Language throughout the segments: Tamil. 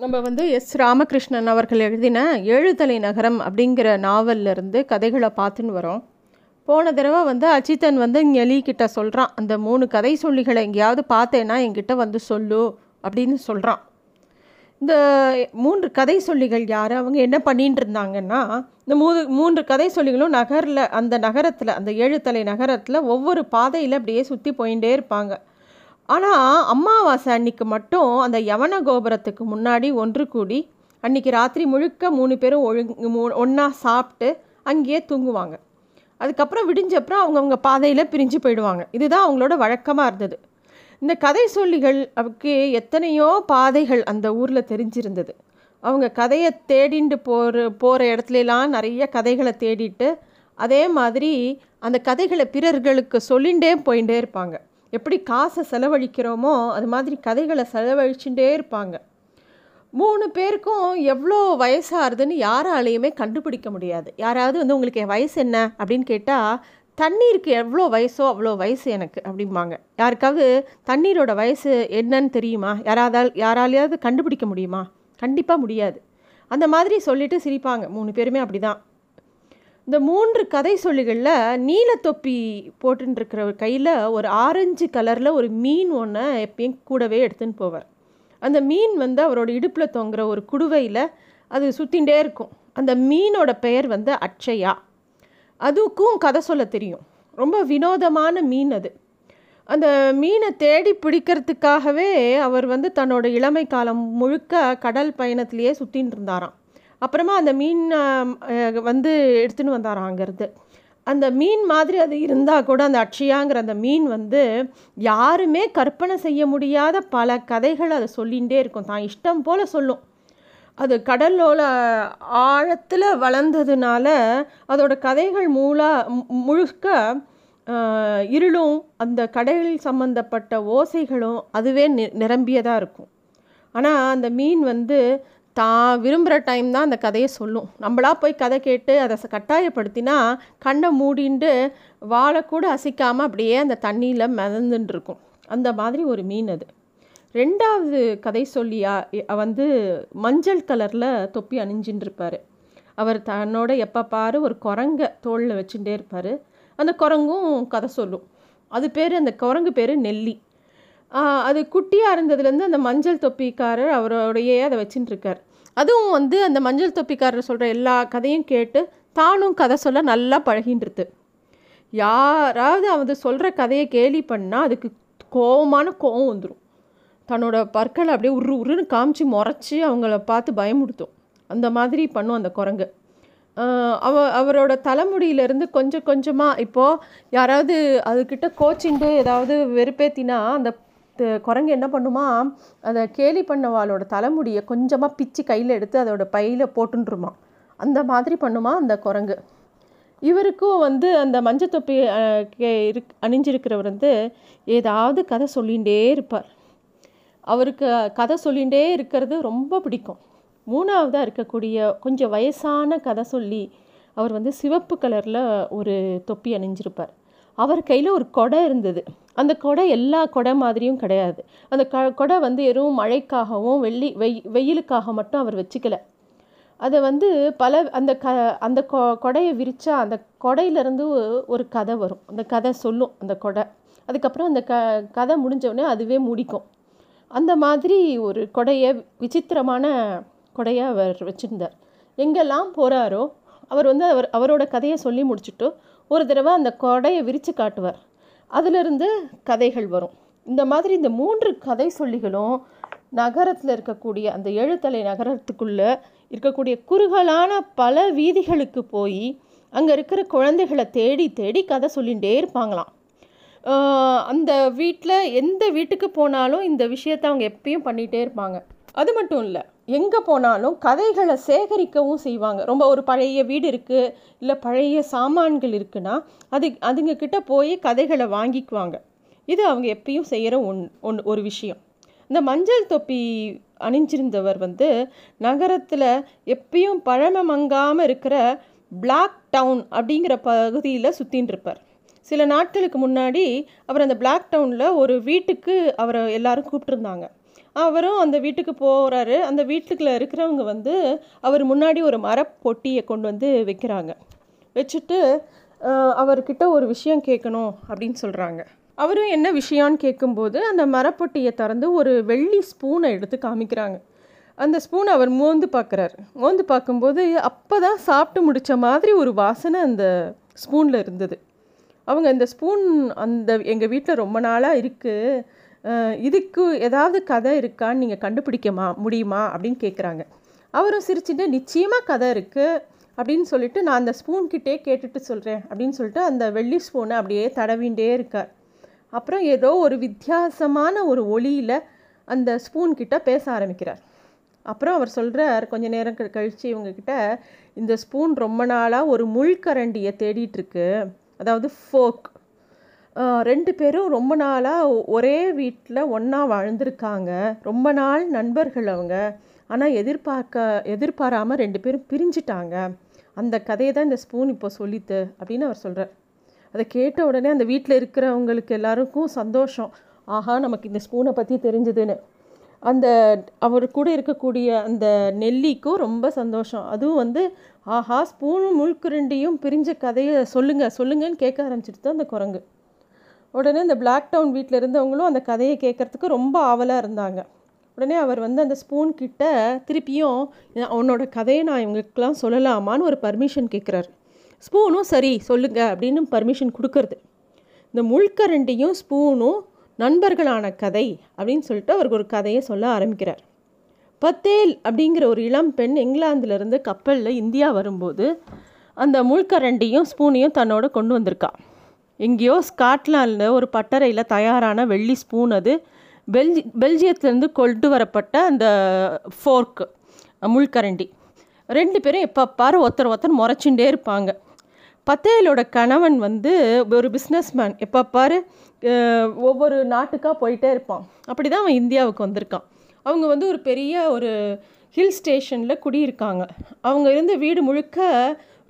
நம்ம வந்து எஸ் ராமகிருஷ்ணன் அவர்கள் எழுதின ஏழுதலை நகரம் அப்படிங்கிற நாவல்லேருந்து கதைகளை பார்த்துன்னு வரோம். போன தடவை வந்து அஜித்தன் வந்து எலி கிட்ட சொல்கிறான் அந்த மூணு கதை சொல்லிகளை எங்கேயாவது பார்த்தேன்னா என்கிட்ட வந்து சொல்லு அப்படின்னு சொல்கிறான் இந்த மூன்று கதை சொல்லிகள் யார்? அவங்க என்ன பண்ணிட்டு இருந்தாங்கன்னா இந்த மூணு மூன்று கதை சொல்லிகளும் நகரில் அந்த நகரத்தில் அந்த ஏழுத்தலை நகரத்தில் ஒவ்வொரு பாதையில் அப்படியே சுற்றி போயிட்டே இருப்பாங்க. ஆனால் அமாவாசை அன்னைக்கு மட்டும் அந்த யவன கோபுரத்துக்கு முன்னாடி ஒன்று கூடி அன்னைக்கு ராத்திரி முழுக்க மூணு பேரும் ஒழுங்கு மூ ஒன்றா சாப்பிட்டு அங்கேயே தூங்குவாங்க. அதுக்கப்புறம் விடிஞ்சப்புறம் அவங்கவுங்க பாதையில் பிரிஞ்சு போயிடுவாங்க. இதுதான் அவங்களோட வழக்கமாக இருந்தது. இந்த கதை சொல்லிகள் அவருக்கு எத்தனையோ பாதைகள் அந்த ஊரில் தெரிஞ்சிருந்தது. அவங்க கதையை தேடிண்டு போகிற போகிற இடத்துலலாம் நிறைய கதைகளை தேடிட்டு அதே மாதிரி அந்த கதைகளை பிறர்களுக்கு சொல்லிகிட்டே போயிட்டே இருப்பாங்க. எப்படி காசை செலவழிக்கிறோமோ அது மாதிரி கதைகளை செலவழிச்சுட்டே இருப்பாங்க. மூணு பேருக்கும் எவ்வளோ வயசாகுதுன்னு யாராலையுமே கண்டுபிடிக்க முடியாது. யாராவது வந்து உங்களுக்கு என் வயசு என்ன? அப்படின்னு கேட்டால் தண்ணீருக்கு எவ்வளோ வயசோ அவ்வளோ வயசு எனக்கு அப்படிம்பாங்க. யாருக்காவது தண்ணீரோட வயசு என்னன்னு தெரியுமா? யாராவது யாராலையாவது கண்டுபிடிக்க முடியுமா? கண்டிப்பாக முடியாது. அந்த மாதிரி சொல்லிவிட்டு சிரிப்பாங்க. மூணு பேருமே அப்படி தான் இந்த மூன்று கதை சொல்லிகளில் நீலத்தொப்பி போட்டுருக்கிற கையில் ஒரு ஆரஞ்சு கலரில் ஒரு மீன் ஒன்று எப்பயும் கூடவே எடுத்துன்னு போவார். அந்த மீன் வந்து அவரோட இடுப்பில் தொங்குற ஒரு குடுவையில் அது சுற்றிகிட்டே இருக்கும். அந்த மீனோட பெயர் வந்து அட்சயா. அதுக்கும் கதை சொல்ல தெரியும். ரொம்ப வினோதமான மீன் அது. அந்த மீனை தேடி பிடிக்கிறதுக்காகவே அவர் வந்து தன்னோட இளமை காலம் முழுக்க கடல் பயணத்திலேயே சுற்றின்னு இருந்தாராம் அப்புறமா அந்த மீன் வந்து எடுத்துன்னு வந்தாராம் அங்கேருந்து. அந்த மீன் மாதிரி அது இருந்தால் கூட அந்த அட்சயாங்கிற அந்த மீன் வந்து யாருமே கற்பனை செய்ய முடியாத பல கதைகள் அதை சொல்லிகிட்டே இருக்கும். தான் இஷ்டம் போல் சொல்லும். அது கடலோல ஆழத்தில் வளர்ந்ததுனால அதோட கதைகள் மூலா முழுக்க இருளும் அந்த கடலில் சம்பந்தப்பட்ட ஓசைகளும் அதுவே நிரம்பியதாக இருக்கும். ஆனால் அந்த மீன் வந்து தான் விரும்புகிற டைம் தான் அந்த கதையை சொல்லும். நம்மளா போய் கதை கேட்டு அதை கட்டாயப்படுத்தினா கண்ணை மூடிண்டு வாழை கூட அசைக்காமல் அப்படியே அந்த தண்ணியில் மிதந்துட்டு இருக்கும் அந்த மாதிரி ஒரு மீன் அது. ரெண்டாவது கதை சொல்லியா வந்து மஞ்சள் கலரில் தொப்பி அணிஞ்சுன்னுருப்பார் அவர் தன்னோட எப்போ பாரு ஒரு குரங்க தோளில் வச்சுட்டே இருப்பார். அந்த குரங்கும் கதை சொல்லும். அது பேர் அந்த குரங்கு பேர் நெல்லி. அது குட்டியாக இருந்ததுலேருந்து அந்த மஞ்சள் தொப்பிக்காரர் அவரோடையே அதை வச்சுட்டுருக்கார் அதுவும் வந்து அந்த மஞ்சள் தொப்பிக்காரர் சொல்கிற எல்லா கதையும் கேட்டு தானும் கதை சொல்ல நல்லா பழகின்றது யாராவது அவர் சொல்கிற கதையை கேலி பண்ணால் அதுக்கு கோபமான கோவம் வந்துடும் தன்னோட பற்களை அப்படியே உரு உருன்னு காமிச்சு முறைச்சி அவங்கள பார்த்து பயமுடுத்தும் அந்த மாதிரி பண்ணும் அந்த குரங்கு. அவ அவரோட தலைமுடியிலேருந்து கொஞ்சம் கொஞ்சமாக இப்போது யாராவது அதுக்கிட்ட கோச்சிண்டு ஏதாவது வெறுப்பேத்தினா அந்த குரங்கு என்ன பண்ணுமா அதை கேலி பண்ணவாளோட தலைமுடியை கொஞ்சமாக பிச்சு கையில் எடுத்து அதோட பையில் போட்டுருமா அந்த மாதிரி பண்ணுமா அந்த குரங்கு. இவருக்கும் வந்து அந்த மஞ்சள் தொப்பி இருக் அணிஞ்சிருக்கிறவர் வந்து ஏதாவது கதை சொல்லிகிட்டே இருப்பார். அவருக்கு கதை சொல்லிகிட்டே இருக்கிறது ரொம்ப பிடிக்கும். மூணாவதாக இருக்கக்கூடிய கொஞ்சம் வயசான கதை சொல்லி அவர் வந்து சிவப்பு கலரில் ஒரு தொப்பி அணிஞ்சிருப்பார். அவர் கையில் ஒரு கொடை இருந்தது. அந்த கொடை எல்லா கொடை மாதிரியும் கிடையாது. அந்த க கொடை வந்து எதுவும் மழைக்காகவும் வெள்ளி வெய் வெயிலுக்காக மட்டும் அவர் வச்சுக்கல. அதை வந்து பல அந்த க அந்த கொ கொடையை விரித்தா அந்த கொடையிலேருந்து ஒரு கதை வரும். அந்த கதை சொல்லும் அந்த கொடை. அதுக்கப்புறம் அந்த க கதை முடிஞ்சவுடனே அதுவே முடிக்கும். அந்த மாதிரி ஒரு கொடையை விசித்திரமான கொடையை அவர் வச்சுருந்தார். எங்கெல்லாம் போகிறாரோ அவர் வந்து அவர் அவரோட கதையை சொல்லி முடிச்சுட்டு ஒரு தடவை அந்த கொடையை விரித்து காட்டுவார். அதிலிருந்து கதைகள் வரும். இந்த மாதிரி இந்த மூன்று கதை சொல்லிகளும் நகரத்தில் இருக்கக்கூடிய அந்த எழுத்தலை நகரத்துக்குள்ளே இருக்கக்கூடிய குறுகலான பல வீதிகளுக்கு போய் அங்கே இருக்கிற குழந்தைகளை தேடி தேடி கதை சொல்லிகிட்டே இருப்பாங்களாம். அந்த வீட்டில் எந்த வீட்டுக்கு போனாலும் இந்த விஷயத்தை அவங்க எப்பயும் பண்ணிகிட்டே இருப்பாங்க. அது மட்டும் இல்லை எங்கே போனாலும் கதைகளை சேகரிக்கவும் செய்வாங்க. ரொம்ப ஒரு பழைய வீடு இருக்குது இல்லை பழைய சாமான்கள் இருக்குன்னா அது அதுங்கக்கிட்ட போய் கதைகளை வாங்கிக்குவாங்க. இது அவங்க எப்பயும் செய்கிற ஒன் ஒன் ஒரு விஷயம். இந்த மஞ்சள் தொப்பி அணிஞ்சிருந்தவர் வந்து நகரத்தில் எப்பயும் பழமை மங்காமல் இருக்கிற பிளாக் டவுன் அப்படிங்கிற பகுதியில் சுற்றின்னு இருப்பார். சில நாட்களுக்கு முன்னாடி அவர் அந்த பிளாக் டவுனில் ஒரு வீட்டுக்கு அவரை எல்லாரும் கூப்பிட்டுருந்தாங்க. அவரும் அந்த வீட்டுக்கு போகிறாரு அந்த வீட்டுக்குள்ள இருக்கிறவங்க வந்து அவர் முன்னாடி ஒரு மரப்பொட்டியை கொண்டு வந்து வைக்கிறாங்க. வச்சுட்டு அவர்கிட்ட ஒரு விஷயம் கேட்கணும் அப்படின்னு சொல்கிறாங்க அவரும் என்ன விஷயம்னு கேட்கும்போது அந்த மரப்பொட்டியை திறந்து ஒரு வெள்ளி ஸ்பூனை எடுத்து காமிக்கிறாங்க. அந்த ஸ்பூன் அவர் மோந்து பார்க்குறாரு மோந்து பார்க்கும்போது அப்போ தான் சாப்பிட்டு முடித்த மாதிரி ஒரு வாசனை அந்த ஸ்பூனில் இருந்தது. அவங்க இந்த ஸ்பூன் அந்த எங்கள் வீட்டில் ரொம்ப நாளாக இருக்குது இதுக்கு ஏதாவது கதை இருக்கான்னு நீங்கள் கண்டுபிடிக்கமா முடியுமா அப்படின்னு கேட்குறாங்க அவரும் சிரிச்சுட்டு நிச்சயமாக கதை இருக்குது அப்படின்னு சொல்லிட்டு நான் அந்த ஸ்பூன்கிட்டே கேட்டுட்டு சொல்கிறேன் அப்படின்னு சொல்லிட்டு அந்த வெள்ளி ஸ்பூனை அப்படியே தடவிண்டே இருக்கார். அப்புறம் ஏதோ ஒரு வித்தியாசமான ஒரு ஒளியில் அந்த ஸ்பூன்கிட்ட பேச ஆரம்பிக்கிறார். அப்புறம் அவர் சொல்கிறார் கொஞ்ச நேரம் கழித்து கழிச்சு இவங்கக்கிட்ட இந்த ஸ்பூன் ரொம்ப நாளாக ஒரு முள்கரண்டியை தேடிட்டுருக்கு அதாவது ஃபோக் ரெண்டு பேரும் ரொம்ப நாளாக ஒரே வீட்டில் ஒன்றா வாழ்ந்திருக்காங்க. ரொம்ப நாள் நண்பர்கள் அவங்க. ஆனால் எதிர்பார்க்க எதிர்பாராமல் ரெண்டு பேரும் பிரிஞ்சிட்டாங்க. அந்த கதையை தான் இந்த ஸ்பூன் இப்போ சொல்லித்து அப்படின்னு அவர் சொல்கிறார் அதை கேட்ட உடனே அந்த வீட்டில் இருக்கிறவங்களுக்கு எல்லாருக்கும் சந்தோஷம். ஆஹா நமக்கு இந்த ஸ்பூனை பற்றி தெரிஞ்சதுன்னு. அந்த அவர் கூட இருக்கக்கூடிய அந்த நெல்லிக்கும் ரொம்ப சந்தோஷம். அதுவும் வந்து ஆஹா ஸ்பூனும் முள்குரண்டியும் பிரிஞ்ச கதையை சொல்லுங்கள் சொல்லுங்கன்னு கேட்க ஆரம்பிச்சிட்டு தான் அந்த குரங்கு. உடனே இந்த பிளாக் டவுன் வீட்டில் இருந்தவங்களும் அந்த கதையை கேட்குறதுக்கு ரொம்ப ஆவலாக இருந்தாங்க. உடனே அவர் வந்து அந்த ஸ்பூன் கிட்ட திருப்பியும் உன்னோட கதையை நான் இவங்களுக்கெல்லாம் சொல்லலாமான்னு ஒரு பர்மிஷன் கேட்குறாரு. ஸ்பூனும் சரி சொல்லுங்க அப்படின்னு பர்மிஷன் கொடுக்கறது. இந்த முள்கரண்டியும் ஸ்பூனும் நண்பர்களான கதை அப்படின்னு சொல்லிட்டு அவருக்கு ஒரு கதையை சொல்ல ஆரம்பிக்கிறார். பத்தேல் அப்படிங்கிற ஒரு இளம் பெண் இங்கிலாந்துலேருந்து கப்பலில் இந்தியா வரும்போது அந்த முள்கரண்டியும் ஸ்பூனையும் தன்னோட கொண்டு வந்திருக்கா. எங்கேயோ ஸ்காட்லாண்டில் ஒரு பட்டறையில் தயாரான வெள்ளி ஸ்பூன் அது. பெல்ஜி பெல்ஜியத்துலேருந்து கொண்டு வரப்பட்ட அந்த ஃபோர்க்கு முள்கரண்டி. ரெண்டு பேரும் எப்போ பாரு ஒருத்தர் ஒருத்தர் முறைச்சுட்டே இருப்பாங்க. பத்தேலோட கணவன் வந்து ஒரு பிஸ்னஸ்மேன் எப்போ பாரு ஒவ்வொரு நாட்டுக்காக போயிட்டே இருப்பான். அப்படி தான் அவன் இந்தியாவுக்கு வந்திருக்கான். அவங்க வந்து ஒரு பெரிய ஒரு ஹில் ஸ்டேஷனில் குடியிருக்காங்க. அவங்க இருந்த வீடு முழுக்க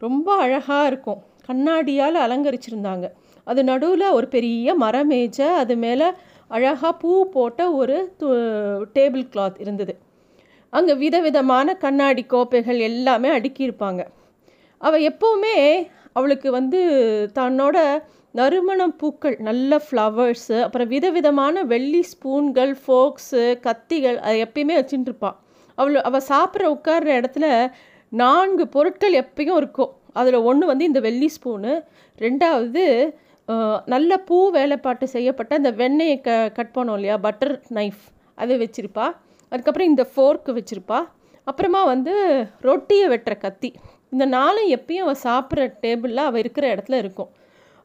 ரொம்ப அழகாக இருக்கும். கண்ணாடியால் அலங்கரிச்சிருந்தாங்க. அது நடுவில் ஒரு பெரிய மரமேஜை அது மேலே அழகாக பூ போட்ட ஒரு டேபிள் கிளாத் இருந்தது. அங்கே விதவிதமான கண்ணாடி கோப்பைகள் எல்லாமே அடுக்கியிருப்பாங்க அவள் எப்போவுமே அவளுக்கு வந்து தன்னோட நறுமணம் பூக்கள் நல்ல ஃப்ளவர்ஸு அப்புறம் விதவிதமான வெள்ளி ஸ்பூன்கள் ஃபோக்ஸு கத்திகள் அதை எப்பயுமே வச்சுட்டு இருப்பாள் அவள் அவள் சாப்பிட்ற உட்கார்ற இடத்துல நான்கு பொருட்கள் எப்பயும் இருக்கும். அதில் ஒன்று வந்து இந்த வெள்ளி ஸ்பூனு ரெண்டாவது நல்ல பூ வேலைப்பாட்டு செய்யப்பட்ட அந்த வெண்ணெயை க கட் பண்ணோம் இல்லையா? பட்டர் நைஃப் அதை வச்சுருப்பா. அதுக்கப்புறம் இந்த ஃபோர்க்கு வச்சுருப்பா. அப்புறமா வந்து ரொட்டியை வெட்டுற கத்தி. இந்த நாளும் எப்பயும் அவள் சாப்பிட்ற டேபிளில் அவள் இருக்கிற இடத்துல இருக்கும்.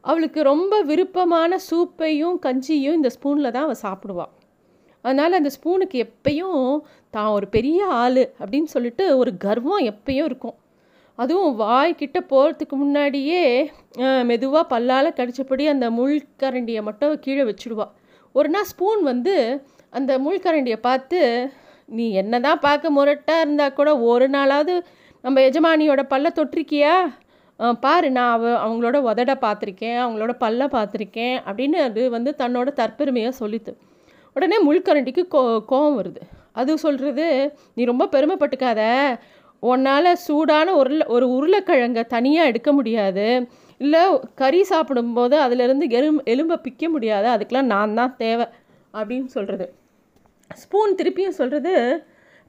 அவளுக்கு ரொம்ப விருப்பமான சூப்பையும் கஞ்சியும் இந்த ஸ்பூனில் தான் அவள் சாப்பிடுவாள் அதனால் அந்த ஸ்பூனுக்கு எப்பயும் தான் ஒரு பெரிய ஆள் அப்படின்னு சொல்லிட்டு ஒரு கர்வம் எப்பயும் இருக்கும். அதுவும் வாய்க்கிட்ட போகிறதுக்கு முன்னாடியே மெதுவாக பல்லால் கடித்தபடி அந்த முள்கரண்டியை மட்டும் கீழே வச்சுடுவா. ஒரு நாள் ஸ்பூன் வந்து அந்த முள்கரண்டியை பார்த்து நீ என்ன தான் பார்க்க முரட்டாக இருந்தால் கூட ஒரு நாளாவது நம்ம எஜமானியோட பல்ல தொட்டிருக்கியா? பாரு நான் அவ அவங்களோட உதட பார்த்துருக்கேன் அவங்களோட பல்ல பார்த்துருக்கேன் அப்படின்னு அது வந்து தன்னோட தற்பெருமையாக சொல்லித்து. உடனே முள்கரண்டிக்கு கோ கோவம் வருது. அது சொல்கிறது நீ ரொம்ப பெருமைப்பட்டுக்காத. உன்னால் சூடான உருளை ஒரு உருளைக்கிழங்கை தனியாக எடுக்க முடியாது. இல்லை கறி சாப்பிடும்போது அதிலிருந்து எலும் எலும்பை பிக்க முடியாது. அதுக்கெலாம் நான் தான் தேவை அப்படின்னு சொல்கிறது ஸ்பூன் திருப்பியும் சொல்கிறது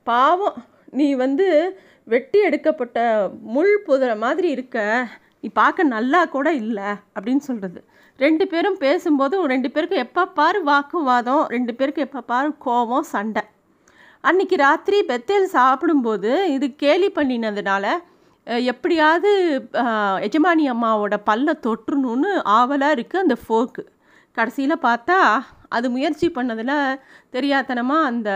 பாவம் நீ வந்து வெட்டி எடுக்கப்பட்ட முள் புதரை மாதிரி இருக்க. நீ பார்க்க நல்லா கூட இல்லை. அப்படின்னு சொல்கிறது ரெண்டு பேரும் பேசும்போது ரெண்டு பேருக்கும் எப்போ பாரு வாக்குவாதம் ரெண்டு பேருக்கு எப்போ பாரு கோபம் சண்டை. அன்னைக்கு ராத்திரி பெத்தேல் சாப்பிடும்போது இது கேலி பண்ணினதுனால எப்படியாவது எஜமானி அம்மாவோட பல்ல தொற்றுணுன்னு ஆவலாக இருக்குது அந்த ஃபோர்க்கு கடைசியில் பார்த்தா அது முயற்சி பண்ணதில் தெரியாதனமாக அந்த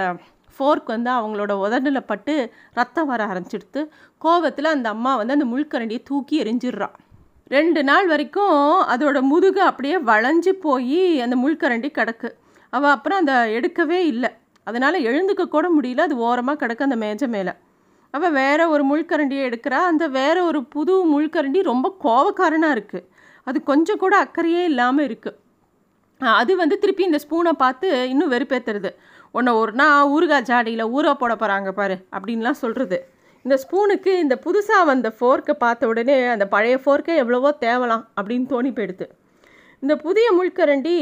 ஃபோர்க் வந்து அவங்களோட உதடில் பட்டு ரத்தம் வர ஆரம்பிச்சிடுத்து கோவத்தில் அந்த அம்மா வந்து அந்த முள்கரண்டியை தூக்கி எரிஞ்சிடுறான் ரெண்டு நாள் வரைக்கும் அதோட முதுகு அப்படியே வளைஞ்சு போய் அந்த முள்கரண்டி கிடக்கு. அவள் அப்புறம் அந்த எடுக்கவே இல்லை. அதனால் எழுந்துக்க கூட முடியல. அது ஓரமாக கிடக்கு அந்த மேஜை மேலே. அவள் வேற ஒரு முள்கரண்டியை எடுக்கிறா. அந்த வேற ஒரு புது முள்கரண்டி ரொம்ப கோவக்காரனாக இருக்குது அது கொஞ்சம் கூட அக்கறையே இல்லாமல் இருக்குது அது வந்து திருப்பி இந்த ஸ்பூனை பார்த்து இன்னும் வெறுப்பேற்றுறது உன்னை ஒரு நாள் ஊறுகாய் ஜாடியில் ஊற போட போகிறாங்க பாரு அப்படின்லாம் சொல்கிறது இந்த ஸ்பூனுக்கு இந்த புதுசாக வந்த ஃபோர்க்கை பார்த்த உடனே அந்த பழைய ஃபோர்க்கே எவ்வளவோ தேவலாம் அப்படின்னு தோணி போயிடுது. இந்த புதிய முள்கரண்டி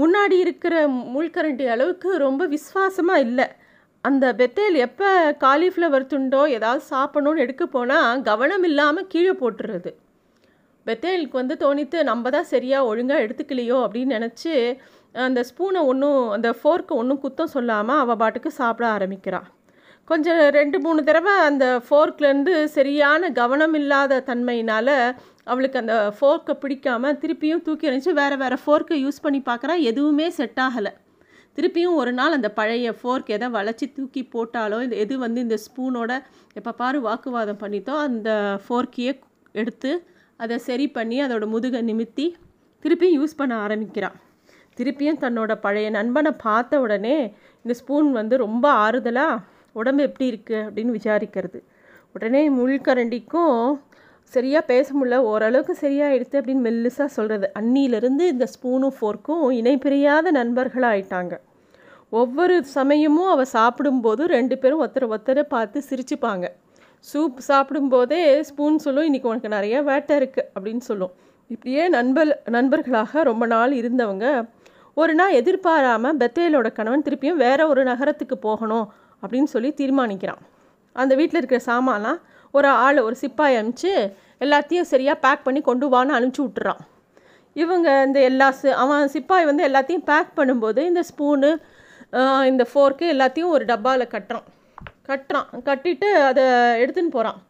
முன்னாடி இருக்கிற முள்கரண்டி அளவுக்கு ரொம்ப விசுவாசமாக இல்லை. அந்த பெத்தேல் எப்போ காலிஃப்ளவர் துண்டோ ஏதாவது சாப்பிடணும்னு எடுக்க போனால் கவனம் இல்லாமல் கீழே போட்டுருது பெத்தேலுக்கு வந்து தோணித்து நம்ம தான் சரியாக ஒழுங்காக எடுத்துக்கலையோ? அப்படின்னு நினச்சி அந்த ஸ்பூனை ஒன்றும் அந்த ஃபோர்க்கை ஒன்றும் குத்தம் சொல்லாமல் அவள் பாட்டுக்கு சாப்பிட ஆரம்பிக்கிறாள் கொஞ்சம் ரெண்டு மூணு தடவை அந்த ஃபோர்க்லேருந்து சரியான கவனம் இல்லாத தன்மையினால் அவளுக்கு அந்த ஃபோர்க்கை பிடிக்காமல் திருப்பியும் தூக்கி எறிஞ்சு வேறு வேறு ஃபோர்க்கை யூஸ் பண்ணி பார்க்குறா எதுவுமே செட் ஆகலை. திருப்பியும் ஒரு நாள் அந்த பழைய ஃபோர்க் எதை வளைச்சி தூக்கி போட்டாலோ இந்த எது வந்து இந்த ஸ்பூனோட எப்போ பாரு வாக்குவாதம் பண்ணித்தோ அந்த ஃபோர்க்கையே எடுத்து அதை சரி பண்ணி அதோட முதுகை நிமித்தி திருப்பியும் யூஸ் பண்ண ஆரம்பிக்கிறான் திருப்பியும் தன்னோட பழைய நண்பனை பார்த்த உடனே இந்த ஸ்பூன் வந்து ரொம்ப ஆறுதலாக உடம்பு எப்படி இருக்குது அப்படின்னு விசாரிக்கிறது. உடனே முள்கரண்டிக்கும் சரியாக பேச முடியல ஓரளவுக்கு சரியாயிடுது அப்படின்னு மெல்லுசாக சொல்கிறது அன்னியிலேருந்து இந்த ஸ்பூனும் ஃபோர்க்கும் இணைப்பிரியாத நண்பர்களாக ஆயிட்டாங்க ஒவ்வொரு சமயமும் அவள் சாப்பிடும்போது ரெண்டு பேரும் ஒருத்தரை ஒருத்தரை பார்த்து சிரிச்சுப்பாங்க. சூப் சாப்பிடும்போதே ஸ்பூன் சொல்லும் இன்றைக்கி உனக்கு நிறைய வேட்டை இருக்குது அப்படின்னு சொல்லும். இப்படியே நண்பர் நண்பர்களாக ரொம்ப நாள் இருந்தவங்க ஒரு நாள் எதிர்பாராமல் பெத்தேலோட கணவன் திருப்பியும் வேற ஒரு நகரத்துக்கு போகணும் அப்படின்னு சொல்லி தீர்மானிக்கிறான். அந்த வீட்டில் இருக்கிற சாமான்லாம் ஒரு ஆள் ஒரு சிப்பாய் அனுப்பிச்சு எல்லாத்தையும் சரியாக பேக் பண்ணி கொண்டு வான்னு அனுப்பிச்சி விட்டுறான். இவங்க இந்த எல்லா அவன் சிப்பாய் வந்து எல்லாத்தையும் பேக் பண்ணும்போது இந்த ஸ்பூனு இந்த ஃபோர்க்கு எல்லாத்தையும் ஒரு டப்பாவில் கட்டுறான். கட்டுறான். கட்டிட்டு அதை எடுத்துன்னு போகிறான்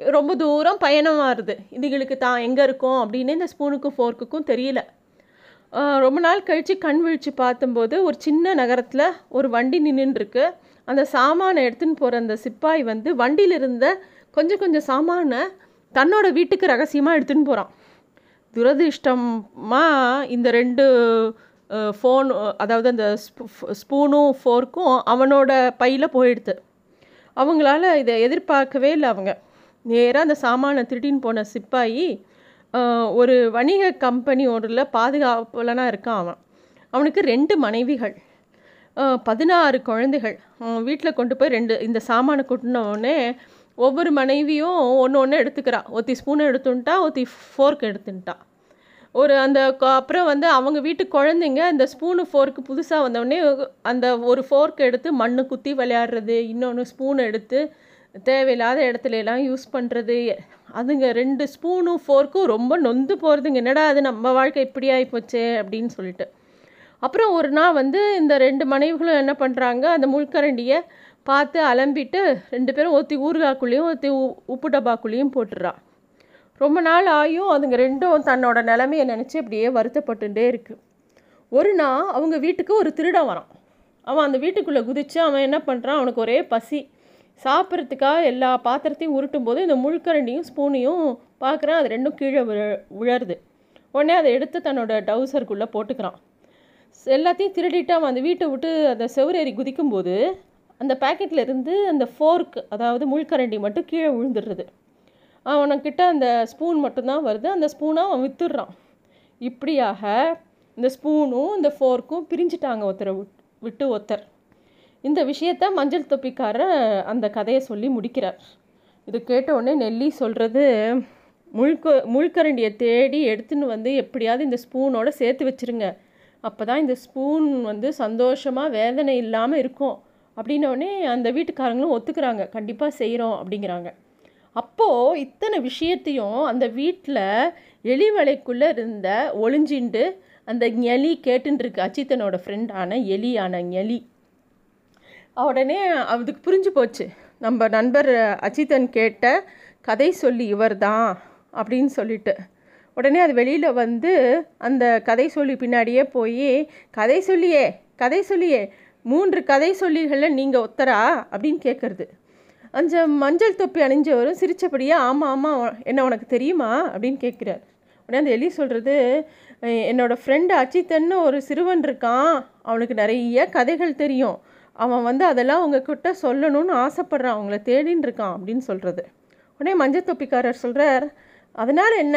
ரொம்ப தூரம் பயணமாக வருது. இதுகளுக்கு தான் எங்கே இருக்கோம் அப்படின்னு இந்த ஸ்பூனுக்கும் ஃபோர்க்குக்கும் தெரியல. ரொம்ப நாள் கழித்து கண் விழித்து பார்த்தும்போது ஒரு சின்ன நகரத்தில் ஒரு வண்டி நின்றுருக்கு அந்த சாமானை எடுத்துன்னு போகிற அந்த சிப்பாய் வந்து வண்டியில் இருந்த கொஞ்சம் கொஞ்சம் சாமானை தன்னோட வீட்டுக்கு ரகசியமாக எடுத்துன்னு போகிறான் துரதிர்ஷ்டமாக இந்த ரெண்டு ஃபோன் அதாவது அந்த ஸ்பூனும் ஃபோர்க்கும் அவனோட பையில் போயிடுது. அவங்களால இதை எதிர்பார்க்கவே இல்லை அவங்க. நேராக அந்த சாமானை திருடின்னு போன சிப்பாயி ஒரு வணிக கம்பெனி ஒன்றில் பாதுகாப்புலனா இருக்கான் அவன். அவனுக்கு ரெண்டு மனைவிகள். பதினாறு குழந்தைகள். வீட்டில் கொண்டு போய் ரெண்டு இந்த சாமானை கொட்டினோடனே ஒவ்வொரு மனைவியும் ஒன்று ஒன்று எடுத்துக்கிறா. ஒத்தி ஸ்பூன் எடுத்துன்ட்டா ஒத்தி ஃபோர்க் எடுத்துன்ட்டா ஒரு அந்த அப்புறம் வந்து அவங்க வீட்டு குழந்தைங்க அந்த ஸ்பூனு ஃபோர்க்கு புதுசாக வந்தோடனே அந்த ஒரு ஃபோர்க் எடுத்து மண் குத்தி விளையாடுறது இன்னொன்று ஸ்பூன் எடுத்து தேவையில்லாத இடத்துல எல்லாம் யூஸ் பண்ணுறது அதுங்க ரெண்டு ஸ்பூனும் ஃபோர்க்கும் ரொம்ப நொந்து போகிறதுங்க என்னடா அது நம்ம வாழ்க்கை இப்படி ஆகிப்போச்சே அப்படின்னு சொல்லிட்டு. அப்புறம் ஒரு நாள் வந்து இந்த ரெண்டு மனைவிகளும் என்ன பண்ணுறாங்க அந்த முள்கரண்டியை பார்த்து அலம்பிட்டு ரெண்டு பேரும் ஒத்தி ஊறுகாக்குள்ளேயும் ஒத்தி உப்பு டப்பாக்குள்ளேயும் போட்டுடுறான் ரொம்ப நாள் ஆயும் அதுங்க ரெண்டும் தன்னோட நிலமையை நினச்சி அப்படியே வருத்தப்பட்டுட்டே இருக்குது ஒரு நாள் அவங்க வீட்டுக்கு ஒரு திருடன் வரான். அவன் அந்த வீட்டுக்குள்ளே குதித்து அவன் என்ன பண்ணுறான் அவனுக்கு ஒரே பசி. சாப்பிட்றதுக்காக எல்லா பாத்திரத்தையும் உருட்டும் போது இந்த முள்கரண்டியும் ஸ்பூனையும் பார்க்குறான். அது ரெண்டும் கீழே விழ உடனே அதை எடுத்து தன்னோட டவுசருக்குள்ளே போட்டுக்கிறான். எல்லாத்தையும் திருடிட்டு அவன் அந்த வீட்டை விட்டு அந்த செவ்வரேறி குதிக்கும்போது அந்த பேக்கெட்லேருந்து இருந்து அந்த ஃபோர்க் அதாவது முள்கரண்டி மட்டும் கீழே விழுந்துடுறது. அவனுக்கிட்ட அந்த ஸ்பூன் மட்டும்தான் வருது. அந்த ஸ்பூனாக அவன் வித்துடுறான். இப்படியாக இந்த ஸ்பூனும் இந்த ஃபோர்க்கும் பிரிஞ்சிட்டாங்க ஒருத்தரை விட்டு ஒருத்தர். இந்த விஷயத்த மஞ்சள் தொப்பிக்காரர் அந்த கதையை சொல்லி முடிக்கிறார். இது கேட்ட உடனே நெல்லி சொல்கிறது முழுக்க முழுக்கரண்டியை தேடி எடுத்துன்னு வந்து எப்படியாவது இந்த ஸ்பூனோட சேர்த்து வச்சுருங்க. அப்போ தான் இந்த ஸ்பூன் வந்து சந்தோஷமாக வேதனை இல்லாமல் இருக்கும். அப்படின்னோடனே அந்த வீட்டுக்காரங்களும் ஒத்துக்கிறாங்க. கண்டிப்பாக செய்கிறோம் அப்படிங்கிறாங்க. அப்போது இத்தனை விஷயத்தையும் அந்த வீட்டில் எலிவலைக்குள்ளே இருந்த ஒளிஞ்சிண்டு அந்த எலி கேட்டுருக்கு அச்சித்தனோட ஃப்ரெண்டான எலியான எலி உடனே அதுக்கு புரிஞ்சு போச்சு. நம்ம நண்பர் அச்சித்தன் கேட்ட கதை சொல்லி இவர் தான் அப்படின்னு சொல்லிட்டு. உடனே அது வெளியில் வந்து அந்த கதை சொல்லி பின்னாடியே போய் கதை சொல்லியே கதை சொல்லியே மூன்று கதை சொல்லிகளில் நீங்கள் ஒத்தரா? அப்படின்னு கேட்குறது அந்த மஞ்சள் தொப்பி அணிஞ்சவரும் சிரித்தபடியே ஆமாம் ஆமாம் என்ன உனக்கு தெரியுமா? அப்படின்னு கேட்குறார் உடனே அந்த எலி சொல்கிறது என்னோடய ஃப்ரெண்டு அச்சித்தன்னு ஒரு சிறுவன் இருக்கான். அவனுக்கு நிறைய கதைகள் தெரியும். அவன் வந்து அதெல்லாம் உங்ககிட்ட சொல்லணும்னு ஆசைப்பட்றான். அவங்கள தேடின்னு இருக்கான். அப்படின்னு சொல்கிறது உடனே மஞ்சள் தொப்பிக்காரர் சொல்கிறார் அதனால் என்ன?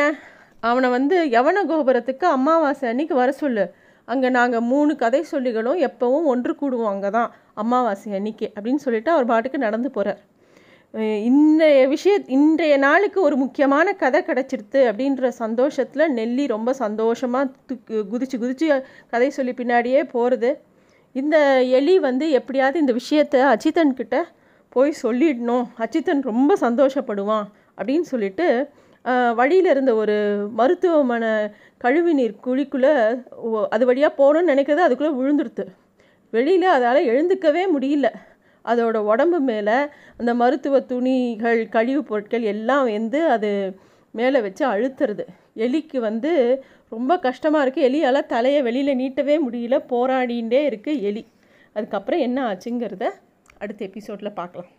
அவனை வந்து யவன கோபுரத்துக்கு அமாவாசை அன்னைக்கு வர சொல்லு. அங்கே நாங்கள் மூணு கதை சொல்லிகளும் எப்போவும் ஒன்று கூடுவோம் அங்கே தான் அமாவாசை அன்னைக்கு அப்படின்னு சொல்லிட்டு அவர் பாட்டுக்கு நடந்து போகிறார் இன்றைய விஷய இன்றைய நாளுக்கு ஒரு முக்கியமான கதை கிடச்சிருது அப்படின்ற சந்தோஷத்தில் நெல்லி ரொம்ப சந்தோஷமாக குதிச்சு குதிச்சு கதை சொல்லி பின்னாடியே போகிறது இந்த எலி வந்து எப்படியாவது இந்த விஷயத்தை அச்சித்தன்கிட்ட போய் சொல்லிடணும். அச்சித்தன் ரொம்ப சந்தோஷப்படுவான் அப்படின்னு சொல்லிட்டு வழியில் இருந்த ஒரு மருத்துவமனை கழிவுநீர் குழிக்குள்ளே அது வழியாக போகணுன்னு நினைக்கிறது அதுக்குள்ளே விழுந்துருது வெளியில் அதால் எழுந்துக்கவே முடியல. அதோட உடம்பு மேலே அந்த மருத்துவ துணிகள் கழிவுப் பொருட்கள் எல்லாம் வந்து அது மேலே வச்சு அழுத்துறது எலிக்கு வந்து ரொம்ப கஷ்டமாக இருக்குது எலியால் தலையை வெளியில் நீட்டவே முடியல. போராடிகிட்டே இருக்குது எலி. அதுக்கப்புறம் என்ன ஆச்சுங்கிறத அடுத்த எபிசோடில் பார்க்கலாம்